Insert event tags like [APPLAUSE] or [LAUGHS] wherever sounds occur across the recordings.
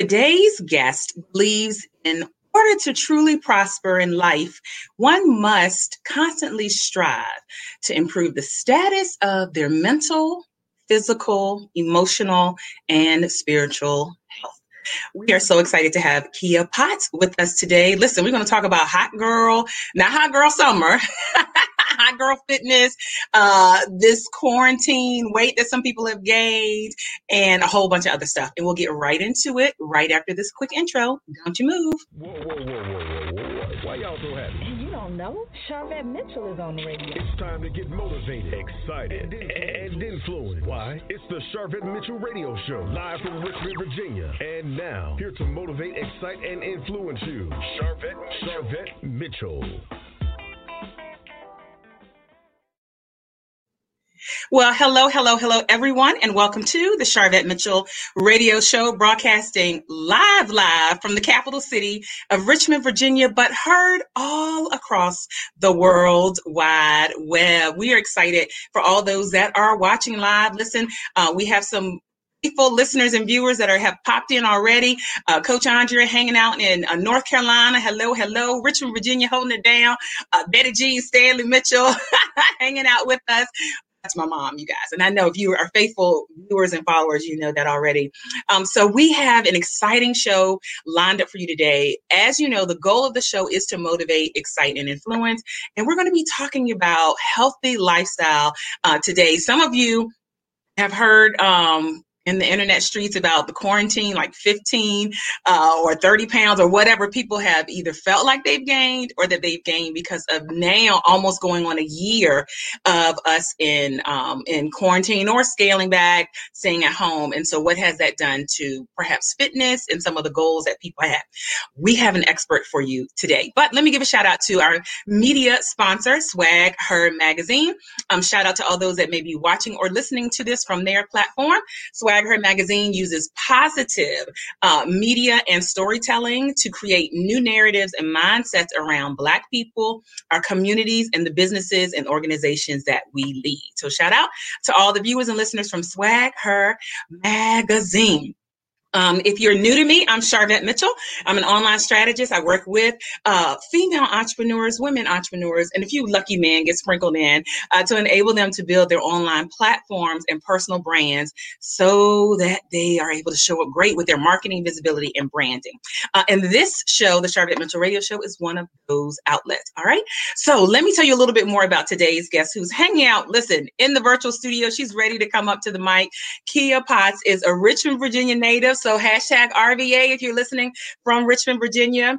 Today's guest believes in order to truly prosper in life, one must constantly strive to improve the status of their mental, physical, emotional, and spiritual health. We are so excited to have Kia Potts with us today. Listen, we're going to talk about hot girl, not hot girl summer, [LAUGHS] hot girl fitness, uh, this quarantine weight that some people have gained, and a whole bunch of other stuff. And we'll get right into it right after this quick intro. Don't you move. Whoa, whoa, whoa, whoa, whoa, whoa. Why y'all so happy? And you don't know. Sharvette Mitchell is on the radio. It's time to get motivated, excited, and influenced. Why? It's the Sharvette Mitchell Radio Show, live from Richmond, Virginia. And now, here to motivate, excite, and influence you, Sharvette, Sharvette Mitchell. Well, hello, hello, hello, everyone, and welcome to the Sharvette Mitchell radio show, broadcasting live, live from the capital city of Richmond, Virginia, but heard all across the world wide web. We are excited for all those that are watching live. Listen, uh, we have some faithful listeners and viewers that are have popped in already. Uh, Coach Andrea hanging out in uh, North Carolina. Hello, hello. Richmond, Virginia holding it down. Uh, Betty Jean Stanley Mitchell [LAUGHS] hanging out with us that's my mom, you guys. And I know if you are faithful viewers and followers, you know that already. Um, so we have an exciting show lined up for you today. As you know, the goal of the show is to motivate, excite, and influence. And we're going to be talking about healthy lifestyle uh, today. Some of you have heard um, in the internet streets about the quarantine, like 15 uh, or 30 pounds or whatever people have either felt like they've gained or that they've gained because of now almost going on a year of us in um, in quarantine or scaling back, staying at home. And so, what has that done to perhaps fitness and some of the goals that people have? We have an expert for you today. But let me give a shout out to our media sponsor, Swag Her Magazine. Um, shout out to all those that may be watching or listening to this from their platform. Swag Swag Her magazine uses positive uh, media and storytelling to create new narratives and mindsets around Black people, our communities, and the businesses and organizations that we lead. So, shout out to all the viewers and listeners from Swag Her magazine. Um, if you're new to me, I'm Sharvette Mitchell. I'm an online strategist. I work with uh, female entrepreneurs, women entrepreneurs, and a few lucky men get sprinkled in uh, to enable them to build their online platforms and personal brands so that they are able to show up great with their marketing, visibility, and branding. Uh, and this show, the Sharvette Mitchell Radio Show, is one of those outlets. All right. So let me tell you a little bit more about today's guest who's hanging out, listen, in the virtual studio. She's ready to come up to the mic. Kia Potts is a Richmond, Virginia native. So hashtag RVA if you're listening from Richmond, Virginia.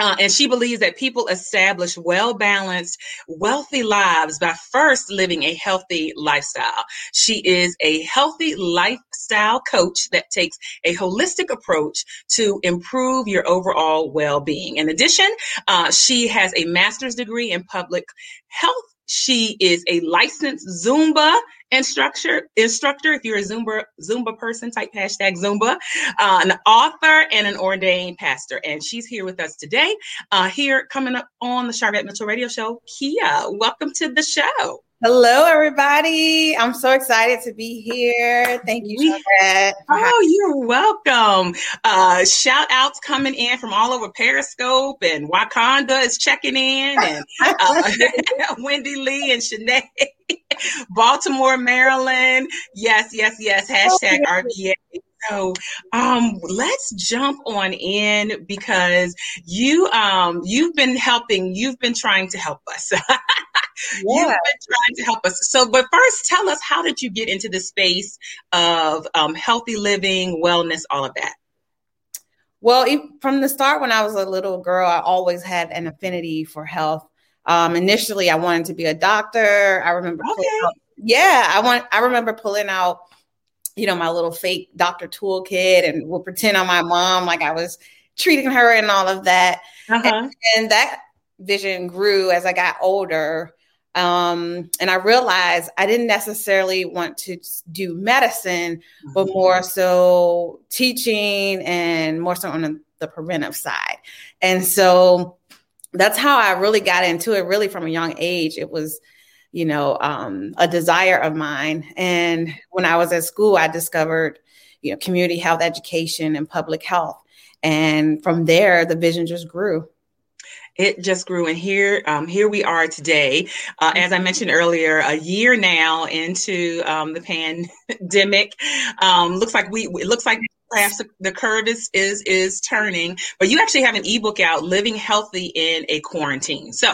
Uh, and she believes that people establish well balanced, wealthy lives by first living a healthy lifestyle. She is a healthy lifestyle coach that takes a holistic approach to improve your overall well being. In addition, uh, she has a master's degree in public health she is a licensed Zumba instructor. Instructor, if you're a Zumba Zumba person, type hashtag Zumba. Uh, an author and an ordained pastor, and she's here with us today. Uh, here coming up on the Sharvette Mitchell Radio Show, Kia. Welcome to the show. Hello, everybody. I'm so excited to be here. Thank you, Sharvette. Oh, you're welcome. Uh, shout outs coming in from all over Periscope, and Wakanda is checking in, and uh, [LAUGHS] Wendy Lee and Shanae. [LAUGHS] Baltimore, Maryland. Yes, yes, yes. Hashtag RVA. So um, let's jump on in because you um, you've been helping, you've been trying to help us. [LAUGHS] You've been trying to help us. So, but first, tell us how did you get into the space of um, healthy living, wellness, all of that? Well, from the start, when I was a little girl, I always had an affinity for health. Um, initially, I wanted to be a doctor. I remember, okay. out, yeah, I want. I remember pulling out, you know, my little fake doctor toolkit and would pretend on my mom like I was treating her and all of that. Uh-huh. And, and that vision grew as I got older. Um, and I realized I didn't necessarily want to do medicine, but mm-hmm. more so teaching and more so on the preventive side. And so that's how I really got into it, really from a young age. It was you know, um, a desire of mine. And when I was at school, I discovered, you know, community health education and public health. And from there, the vision just grew it just grew and here um, here we are today uh, as i mentioned earlier a year now into um, the pandemic um, looks like we it looks like perhaps the curve is is is turning but you actually have an ebook out living healthy in a quarantine. So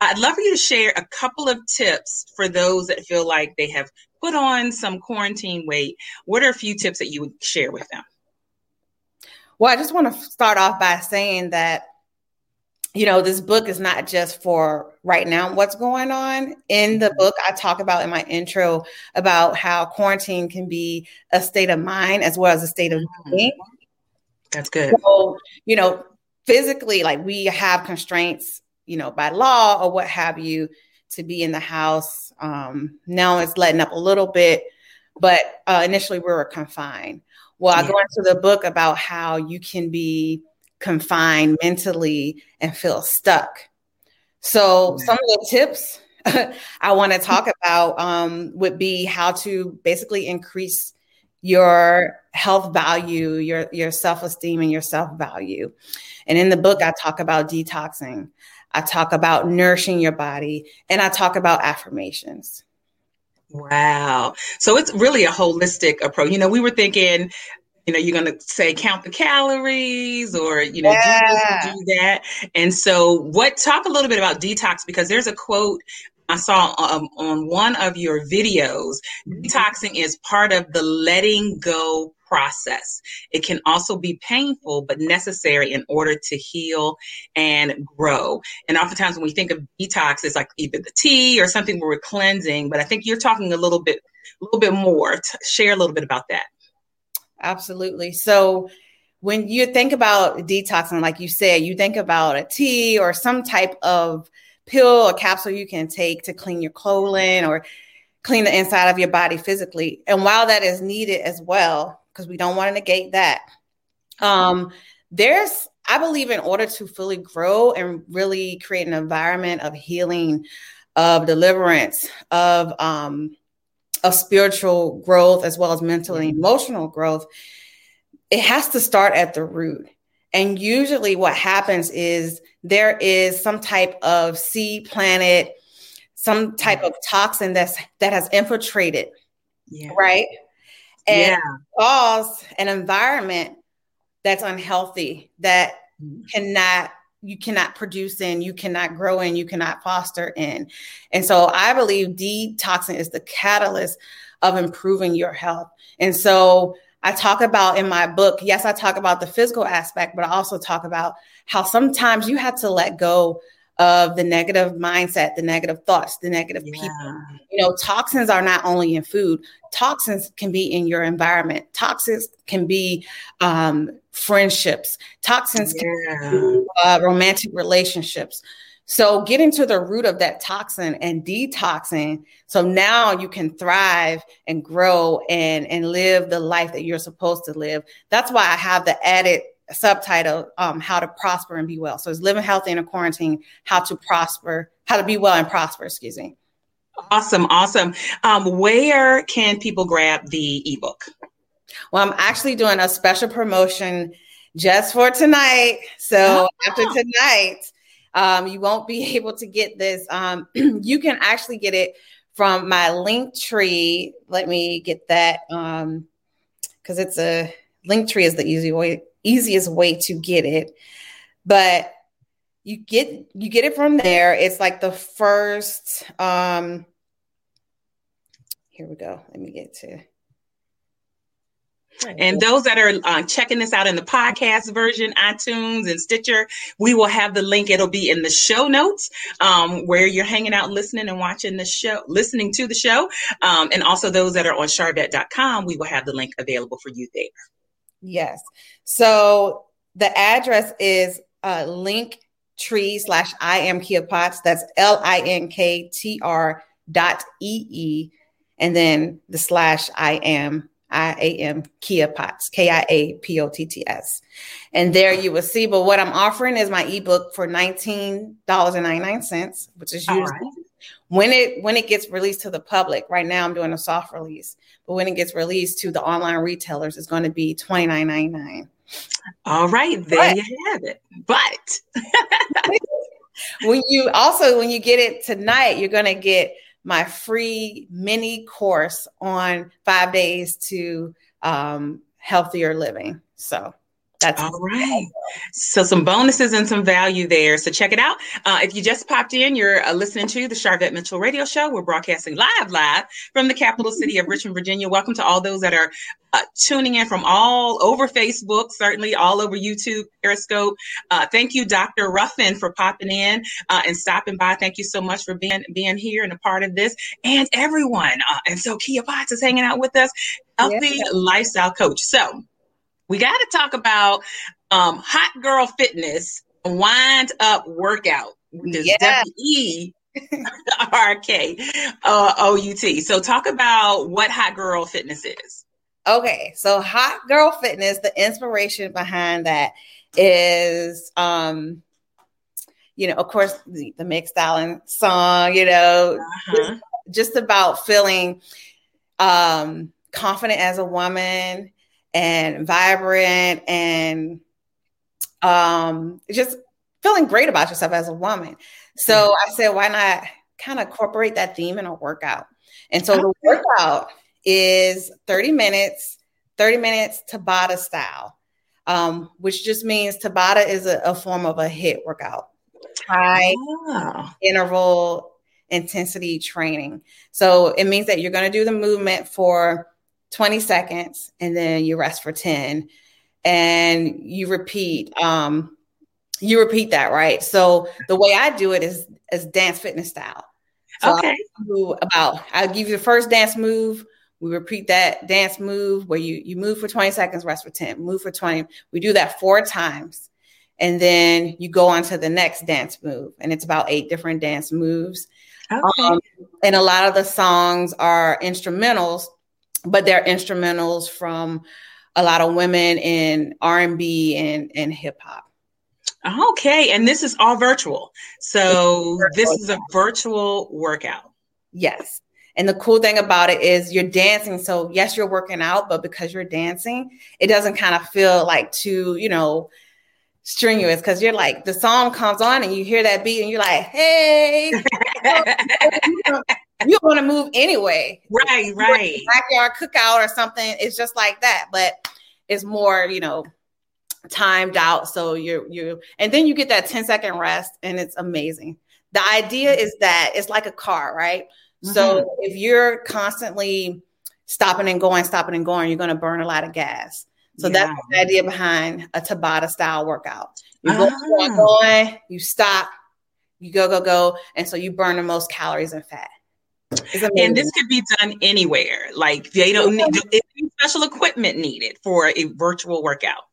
i'd love for you to share a couple of tips for those that feel like they have put on some quarantine weight. What are a few tips that you would share with them? Well i just want to start off by saying that you know, this book is not just for right now what's going on. In the mm-hmm. book, I talk about in my intro about how quarantine can be a state of mind as well as a state of mm-hmm. being. That's good. So, you know, physically, like we have constraints, you know, by law or what have you to be in the house. Um, now it's letting up a little bit, but uh, initially we were confined. Well, yeah. I go into the book about how you can be confined mentally and feel stuck. So, some of the tips [LAUGHS] I want to talk about um, would be how to basically increase your health value, your your self esteem, and your self value. And in the book, I talk about detoxing. I talk about nourishing your body, and I talk about affirmations. Wow. So it's really a holistic approach. You know, we were thinking you know, you're going to say count the calories or, you know, yeah. do, do that. And so, what talk a little bit about detox because there's a quote I saw um, on one of your videos. Mm-hmm. Detoxing is part of the letting go process. It can also be painful, but necessary in order to heal and grow. And oftentimes when we think of detox, it's like either the tea or something where we're cleansing. But I think you're talking a little bit, a little bit more. To share a little bit about that. Absolutely. So when you think about detoxing, like you said, you think about a tea or some type of pill or capsule you can take to clean your colon or clean the inside of your body physically. And while that is needed as well, because we don't want to negate that, um, there's, I believe, in order to fully grow and really create an environment of healing, of deliverance, of um, of spiritual growth as well as mental and emotional growth, it has to start at the root. And usually, what happens is there is some type of seed planet, some type of toxin that's that has infiltrated, yeah. right? And yeah. cause an environment that's unhealthy that mm-hmm. cannot you cannot produce in, you cannot grow in, you cannot foster in. And so I believe detoxing is the catalyst of improving your health. And so I talk about in my book, yes, I talk about the physical aspect, but I also talk about how sometimes you have to let go of the negative mindset, the negative thoughts, the negative yeah. people. You know, toxins are not only in food, toxins can be in your environment. Toxins can be um, friendships. Toxins yeah. can be uh, romantic relationships. So getting to the root of that toxin and detoxing, so now you can thrive and grow and and live the life that you're supposed to live. That's why I have the added subtitle um, how to prosper and be well. So it's living healthy in a quarantine how to prosper how to be well and prosper excuse me. Awesome awesome. Um, where can people grab the ebook? Well i'm actually doing a special promotion just for tonight. So oh. after tonight um, you won't be [LAUGHS] able to get this. Um, [CLEARS THROAT] you can actually get it from my link tree let me get that um, because um, it's a link tree is the easy way easiest way to get it. But you get you get it from there. It's like the first um here we go. Let me get to and those that are uh, checking this out in the podcast version, iTunes and Stitcher, we will have the link. It'll be in the show notes um, where you're hanging out, listening and watching the show, listening to the show. Um, and also those that are on sharvette.com, we will have the link available for you there. Yes. So the address is uh, link tree slash I am Kia Potts. That's L I N K T R dot E E. And then the slash I am I A M Kia Potts, K I A P O T T S. And there you will see. But what I'm offering is my ebook for $19.99, which is usually. When it when it gets released to the public, right now I'm doing a soft release, but when it gets released to the online retailers, it's going to be twenty nine ninety nine. All right, there but, you have it. But [LAUGHS] when you also when you get it tonight, you're going to get my free mini course on five days to um, healthier living. So that's all right. So some bonuses and some value there. So check it out. Uh, if you just popped in, you're uh, listening to the Sharvette Mitchell Radio Show. We're broadcasting live, live from the capital city of Richmond, Virginia. Welcome to all those that are uh, tuning in from all over Facebook, certainly all over YouTube, Periscope. Uh, thank you, Dr. Ruffin, for popping in uh, and stopping by. Thank you so much for being being here and a part of this, and everyone. Uh, and so Kia Potts is hanging out with us, healthy lifestyle coach. So we got to talk about um, hot girl fitness wind up workout. Yeah. W E R K uh, O U T. So talk about what hot girl fitness is. Okay, so hot girl fitness, the inspiration behind that is um you know, of course, the, the Meg Stallion song, you know, uh-huh. just, just about feeling um confident as a woman and vibrant and um, just feeling great about yourself as a woman. So I said, why not kind of incorporate that theme in a workout? And so the workout is 30 minutes, 30 minutes Tabata style, um, which just means Tabata is a, a form of a HIIT workout, high oh. interval intensity training. So it means that you're going to do the movement for 20 seconds and then you rest for 10 and you repeat um you repeat that right? So the way i do it is is dance fitness style. So okay. about i'll give you the first dance move. We repeat that dance move where you you move for 20 seconds rest for 10 move for 20 we do that four times and then you go on to the next dance move and it's about eight different dance moves. Okay. Um, and a lot of the songs are instrumentals but they're instrumentals from a lot of women in R&B and, and hip hop. Okay, and this is all virtual. So virtual. this is a virtual workout. Yes. And the cool thing about it is you're dancing. So yes, you're working out, but because you're dancing, it doesn't kind of feel like too, you know, strenuous because you're like the song comes on and you hear that beat and you're like, hey, [LAUGHS] you want to move anyway. Right, right. Backyard cookout or something. It's just like that, but it's more, you know, timed out. So you're you and then you get that 10 second rest and it's amazing. The idea is that it's like a car, right? Mm-hmm. So if you're constantly stopping and going, stopping and going, you're going to burn a lot of gas. So yeah. that's the idea behind a Tabata style workout. You go ah. going, you stop, you go, go, go. And so you burn the most calories and fat. And this could be done anywhere. Like they don't need [LAUGHS] special equipment needed for a virtual workout.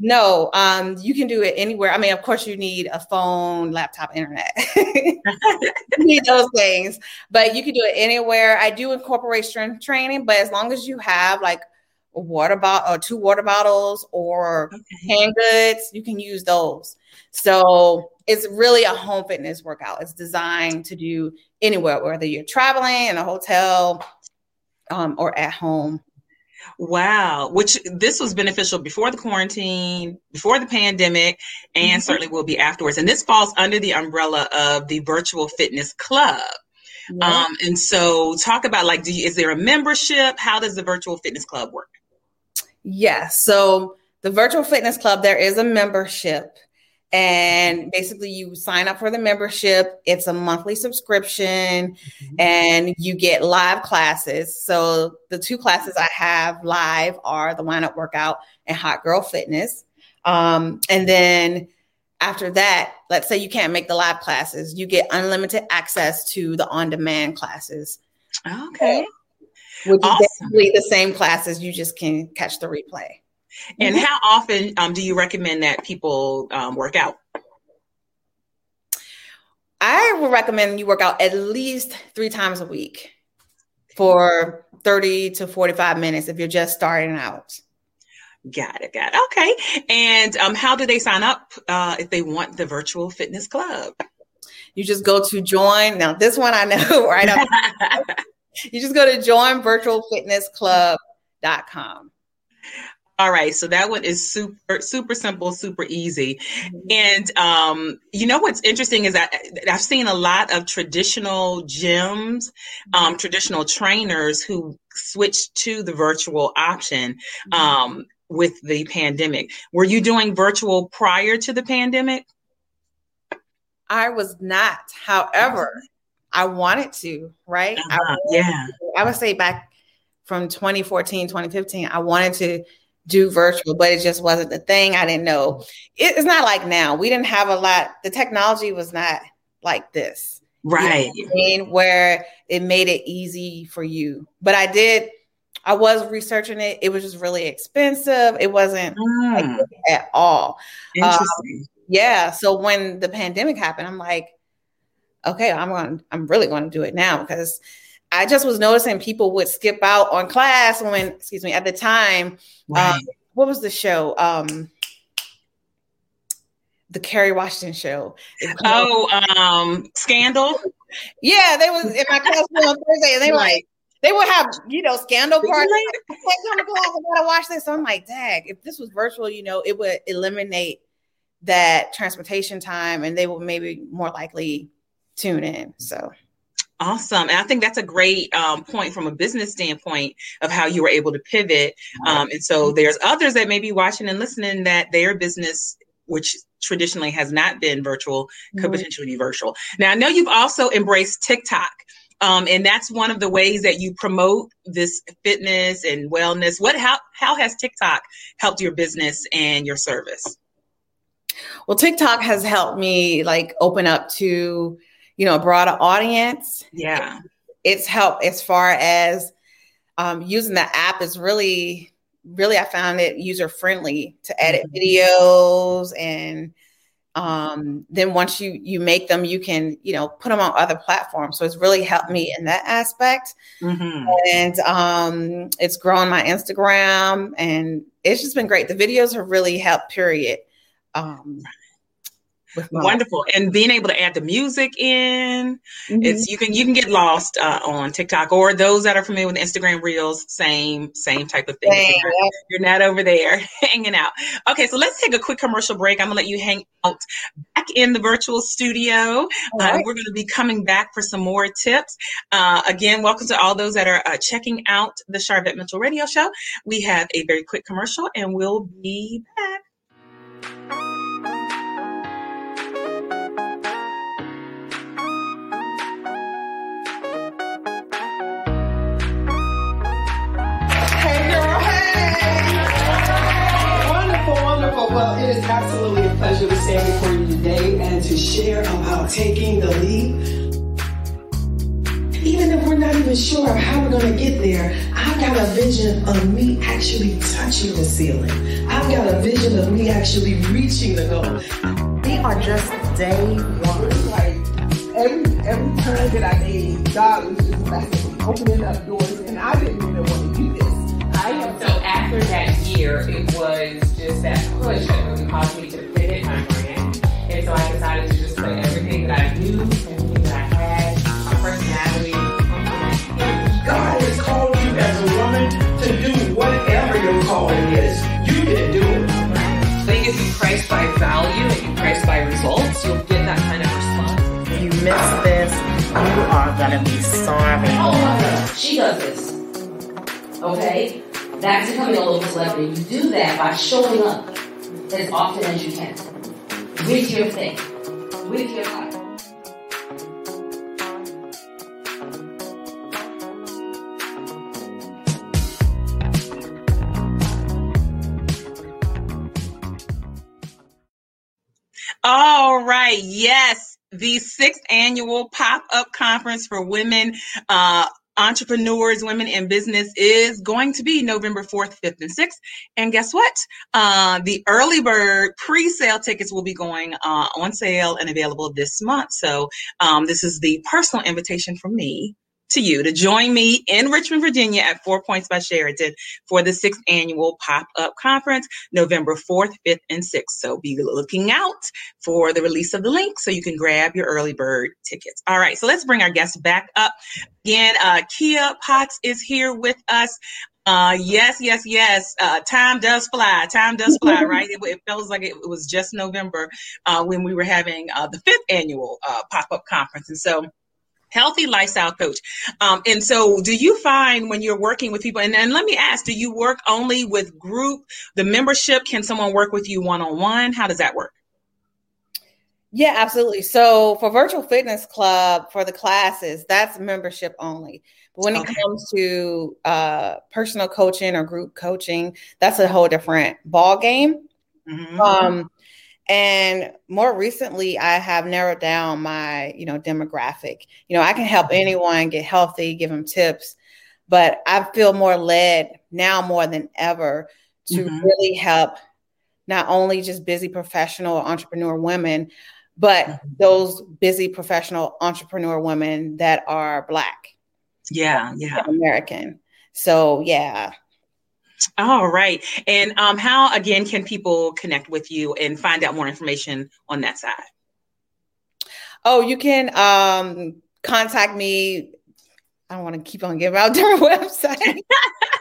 No, um, you can do it anywhere. I mean, of course, you need a phone, laptop, internet. [LAUGHS] you need those things, but you can do it anywhere. I do incorporate strength training, but as long as you have like a water bottle or uh, two water bottles or okay. hand goods, you can use those. So it's really a home fitness workout. It's designed to do anywhere, whether you're traveling in a hotel um, or at home. Wow, which this was beneficial before the quarantine, before the pandemic, and mm-hmm. certainly will be afterwards. And this falls under the umbrella of the Virtual Fitness Club. Yeah. Um, and so, talk about like, you, is there a membership? How does the Virtual Fitness Club work? Yes. So, the Virtual Fitness Club, there is a membership and basically you sign up for the membership. It's a monthly subscription mm-hmm. and you get live classes. So the two classes i have live are the wind up workout and hot girl fitness. Um, and then after that let's say you can't make the live classes you get unlimited access to the on-demand classes. Okay. Which awesome. is basically the same classes. You just can catch the replay and mm-hmm. how often um, do you recommend that people um, work out? I would recommend you work out at least three times a week for 30 to 45 minutes if you're just starting out. Got it. Got it. Okay. And um, how do they sign up uh, if they want the virtual fitness club? you just go to join. Now, this one I know [LAUGHS] right up. [LAUGHS] you just go to joinvirtualfitnessclub.com. All right, so that one is super, super simple, super easy. Mm-hmm. And um, you know what's interesting is that I've seen a lot of traditional gyms, um, traditional trainers who switched to the virtual option mm-hmm. um, with the pandemic. Were you doing virtual prior to the pandemic? I was not. However, I wanted to, right? Uh-huh. I yeah. To, I would say back from 2014, 2015, I wanted to do virtual, but it just wasn't the thing. I didn't know. It's not like now. We didn't have a lot, the technology was not like this. Right. You know I mean, where it made it easy for you. But I did, I was researching it. It was just really expensive. It wasn't mm. like at all. Interesting. Um, yeah. So when the pandemic happened, I'm like, okay, I'm going, I'm really going to do it now because I just was noticing people would skip out on class when, excuse me, at the time. Um, what was the show? Um, the Kerry Washington show. Oh, um, Scandal. Yeah, they was in my class on Thursday, and they were like, they would have, you know, scandal parties. I come to class, I gotta watch this. So I'm like, dang, if this was virtual, you know, it would eliminate that transportation time and they would maybe more likely tune in. So Awesome. And I think that's a great um, point from a business standpoint of how you were able to pivot. Um, and so there's others that may be watching and listening that their business, which traditionally has not been virtual, could mm-hmm. potentially be virtual. Now, I know you've also embraced TikTok. Um, and that's one of the ways that you promote this fitness and wellness. What how how has TikTok helped your business and your service? Well, TikTok has helped me like open up to, you know, a broader audience. Yeah. It's helped as far as um, using the app is really, really, I found it user friendly to edit mm-hmm. videos and um, then once you you make them you can you know put them on other platforms so it's really helped me in that aspect mm-hmm. and um, it's grown my instagram and it's just been great the videos have really helped period um, Wonderful, and being able to add the music in, mm-hmm. it's you can you can get lost uh, on TikTok or those that are familiar with Instagram Reels, same same type of thing. You're not, you're not over there [LAUGHS] hanging out. Okay, so let's take a quick commercial break. I'm gonna let you hang out back in the virtual studio. Right. Uh, we're gonna be coming back for some more tips. Uh, again, welcome to all those that are uh, checking out the Sharvette Mitchell Radio Show. We have a very quick commercial, and we'll be back. Well, it is absolutely a pleasure to stand before you today and to share about taking the leap. Even if we're not even sure how we're going to get there, I've got a vision of me actually touching the ceiling. I've got a vision of me actually reaching the goal. We are just day one. Like every every turn that I made, God was just basically opening up doors, and I didn't even want to do this. I so after that year, it was just that push that really caused me to pivot my brand. And so I decided to just put everything that I knew, everything that I had, my personality. God has called you as a woman to do whatever your calling is. You can do it. I think if you price by value and you price by results, you'll get that kind of response. If you miss this, you are gonna be sorry. Oh my God, she does this. Okay? That's becoming a local celebrity. You do that by showing up as often as you can with your thing, with your heart. All right. Yes. The sixth annual pop up conference for women uh, entrepreneurs, women in business is going to be November 4th, 5th, and 6th. And guess what? Uh, the early bird pre sale tickets will be going uh, on sale and available this month. So, um, this is the personal invitation from me to you to join me in Richmond, Virginia at Four Points by Sheraton for the sixth annual pop up conference, November 4th, 5th, and 6th. So be looking out for the release of the link so you can grab your early bird tickets. All right, so let's bring our guests back up. Again, uh, Kia Potts is here with us. Uh, yes, yes, yes. Uh, time does fly. Time does fly, [LAUGHS] right? It, it feels like it, it, was just November uh, when we were having uh, the fifth annual uh, pop up conference. And so, healthy lifestyle coach. Um, and so, do you find when you're working with people, and, and let me ask, do you work only with group, the membership? Can someone work with you one on one? How does that work? Yeah, absolutely. So for Virtual Fitness Club, for the classes, that's membership only. But when okay. it comes to uh, personal coaching or group coaching, that's a whole different ball game. Mm-hmm. Um, and more recently, I have narrowed down my, you know, demographic. You know, I can help mm-hmm. anyone get healthy, give them tips, but I feel more led now more than ever to mm-hmm. really help not only just busy professional entrepreneur women, but mm-hmm. those busy professional entrepreneur women that are black yeah yeah american so yeah all right and um how again can people connect with you and find out more information on that side oh you can um contact me I don't want to keep on giving out their [LAUGHS] website.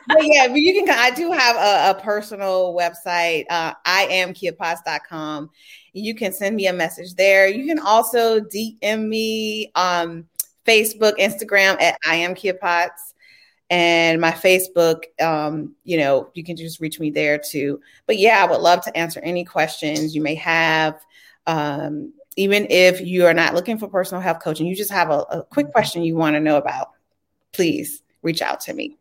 but yeah, but you can. I do have a, a personal website. Uh, I am kiapotts.com. You can send me a message there. You can also DM me on Facebook, Instagram at I am Kia Potts. And my Facebook, um, you know, you can just reach me there too. But yeah, I would love to answer any questions you may have. Um, even if you are not looking for personal health coaching, you just have a, a quick question you want to know about, please reach out to me.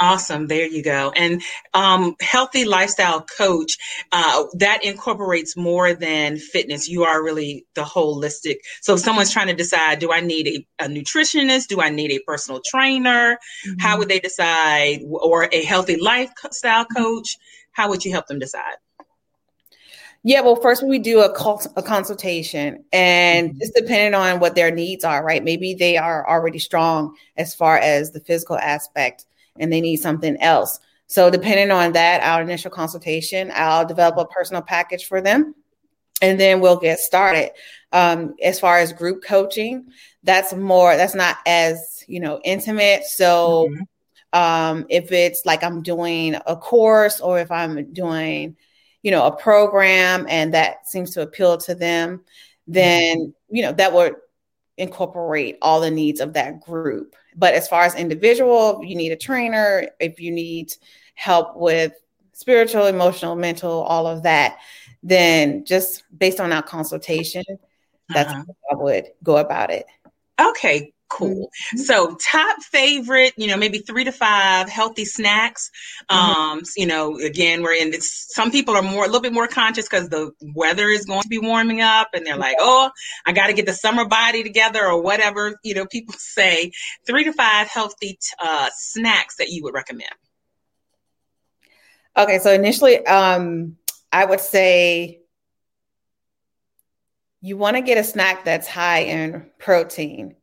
Awesome. There you go. And um, healthy lifestyle coach, uh, that incorporates more than fitness. You are really the holistic. So if someone's trying to decide, do I need a, a nutritionist? Do I need a personal trainer? Mm-hmm. How would they decide? Or a healthy lifestyle coach? How would you help them decide? Yeah, well, first we do a, cult, a consultation, and mm-hmm. just depending on what their needs are, right? Maybe they are already strong as far as the physical aspect and they need something else. So, depending on that, our initial consultation, I'll develop a personal package for them and then we'll get started. Um, as far as group coaching, that's more, that's not as, you know, intimate. So, mm-hmm. um, if it's like I'm doing a course or if I'm doing, you know, a program and that seems to appeal to them, then, you know, that would incorporate all the needs of that group. But as far as individual, you need a trainer, if you need help with spiritual, emotional, mental, all of that, then just based on our consultation, that's uh-huh. how I would go about it. Okay, cool. Mm-hmm. So, top favorite, you know, maybe three to five healthy snacks. Mm-hmm. Um, you know, again, we're in this. Some people are more a little bit more conscious because the weather is going to be warming up, and they're like, "Oh, I got to get the summer body together," or whatever. You know, people [LAUGHS] say three to five healthy uh, snacks that you would recommend. Okay, so initially, um, I would say you want to get a snack that's high in protein.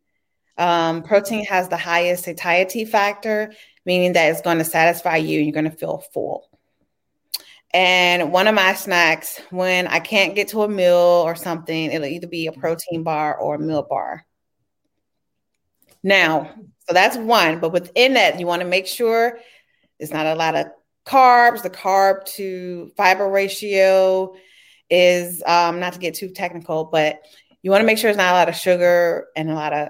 Um, protein has the highest satiety factor, meaning that it's going to satisfy you you're going to feel full. And one of my snacks, when I can't get to a meal or something, it'll either be a protein bar or a meal bar. Now, so that's one, but within that, you want to make sure there's not a lot of carbs. The carb to fiber ratio is um, not to get too technical, but you want to make sure there's not a lot of sugar and a lot of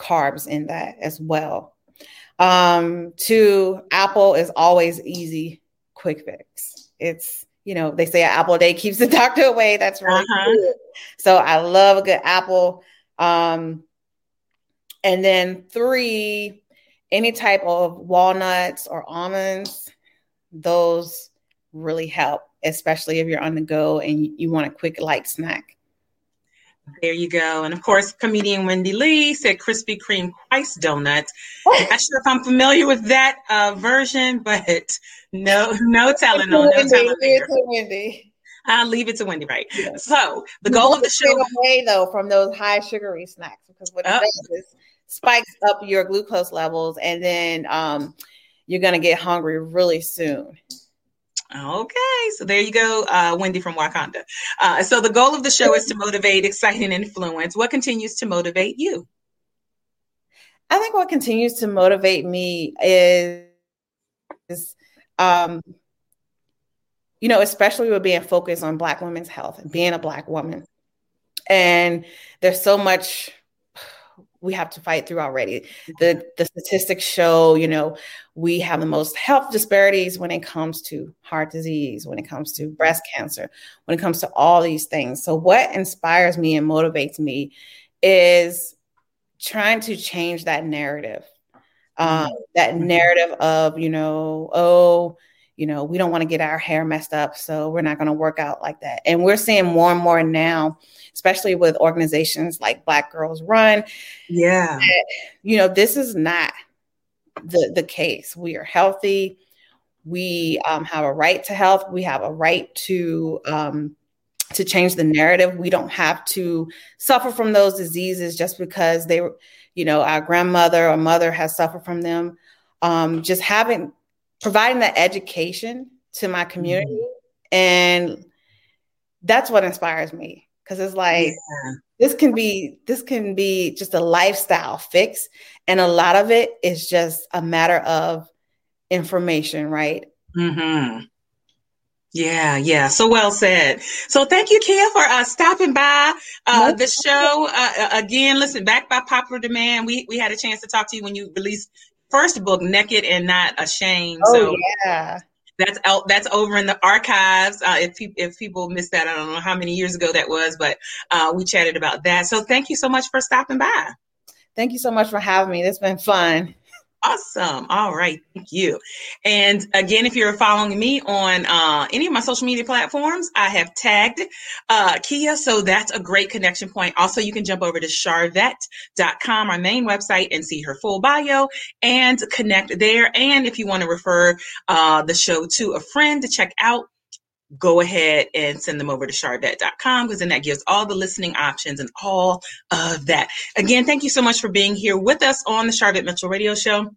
carbs in that as well. Um, two, apple is always easy, quick fix. It's, you know, they say an apple a day keeps the [LAUGHS] doctor away. That's really uh-huh. good. So I love a good apple. Um, and then three, any type of walnuts or almonds, those really help, especially if you're on the go and you, you want a quick light snack. There you go. And of course, comedian Wendy Lee said Krispy Kreme Christ donuts. I'm not sure if I'm familiar with that uh, version, but [LAUGHS] no, no telling on, no telling. Wendy. I'll leave it to Wendy, right? Yes. So the goal of the show away though from those high sugary snacks because what it oh. does is spikes up your glucose levels, and then um, you're gonna get hungry really soon. Okay, so there you go, uh, Wendy from Wakanda. Uh, so the goal of the show is to motivate, excite, and influence. What continues to motivate you? I think what continues to motivate me is, is um, you know, especially with being focused on Black women's health and being a Black woman. And there's so much we have to fight through already. The the statistics show, you know, we have the most health disparities when it comes to heart disease, when it comes to mm-hmm. breast cancer, when it comes to all these things. So what inspires me and motivates me is trying to change that narrative. Um, mm-hmm. that mm-hmm. narrative of, you know, oh, you know, we don't want to get our hair messed up, so we're not going to work out like that. And we're seeing more and more now, especially with organizations like Black Girls Run. Yeah. That, you know, this is not the, the case. We are healthy. We um, have a right to health. We have a right to um, to change the narrative. We don't have to suffer from those diseases just because they were, you know, our grandmother or mother has suffered from them. Um, just having providing that education to my community mm-hmm. and that's what inspires me because it's like yeah. this can be this can be just a lifestyle fix and a lot of it is just a matter of information right mm-hmm. Yeah, yeah. So well said. So thank you, Kia, for uh, stopping by uh, the show. Uh, uh, again, listen, back by popular demand. We we had a chance to talk to you when you released first book, Naked and Not Ashamed. Oh, so yeah. That's out. That's over in the archives. Uh, if pe- if people missed that, I don't know how many years ago that was, but uh, we chatted about that. So thank you so much for stopping by. Thank you so much for having me. It's been fun. Awesome. All right. Thank you. And again, if you're following me on uh, any of my social media platforms, I have tagged uh, Kia. So that's a great connection point. Also, you can jump over to sharvette.com, our main website, and see her full bio and connect there. And if you want to refer uh, the show to a friend to check out, go ahead and send them over to sharvette.com because then that gives all the listening options and all of that. Again, thank you so much for being here with us on the Sharvette Mitchell Radio Show.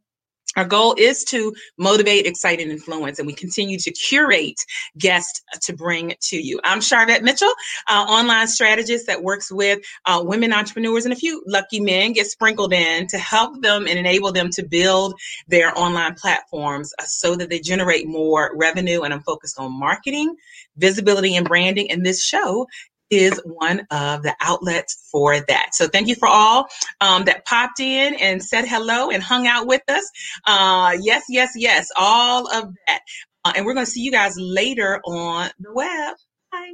Our goal is to motivate, excite, and influence, and we continue to curate guests to bring to you. I'm Sharvette Mitchell, uh, online strategist that works with uh, women entrepreneurs, and a few lucky men get sprinkled in to help them and enable them to build their online platforms uh, so that they generate more revenue. And I'm focused on marketing, visibility, and branding. And this show is one of the outlets for that. So thank you for all um, that popped in and said hello and hung out with us. Uh, yes, yes, yes, all of that. Uh, and we're going to see you guys later on the web. Bye.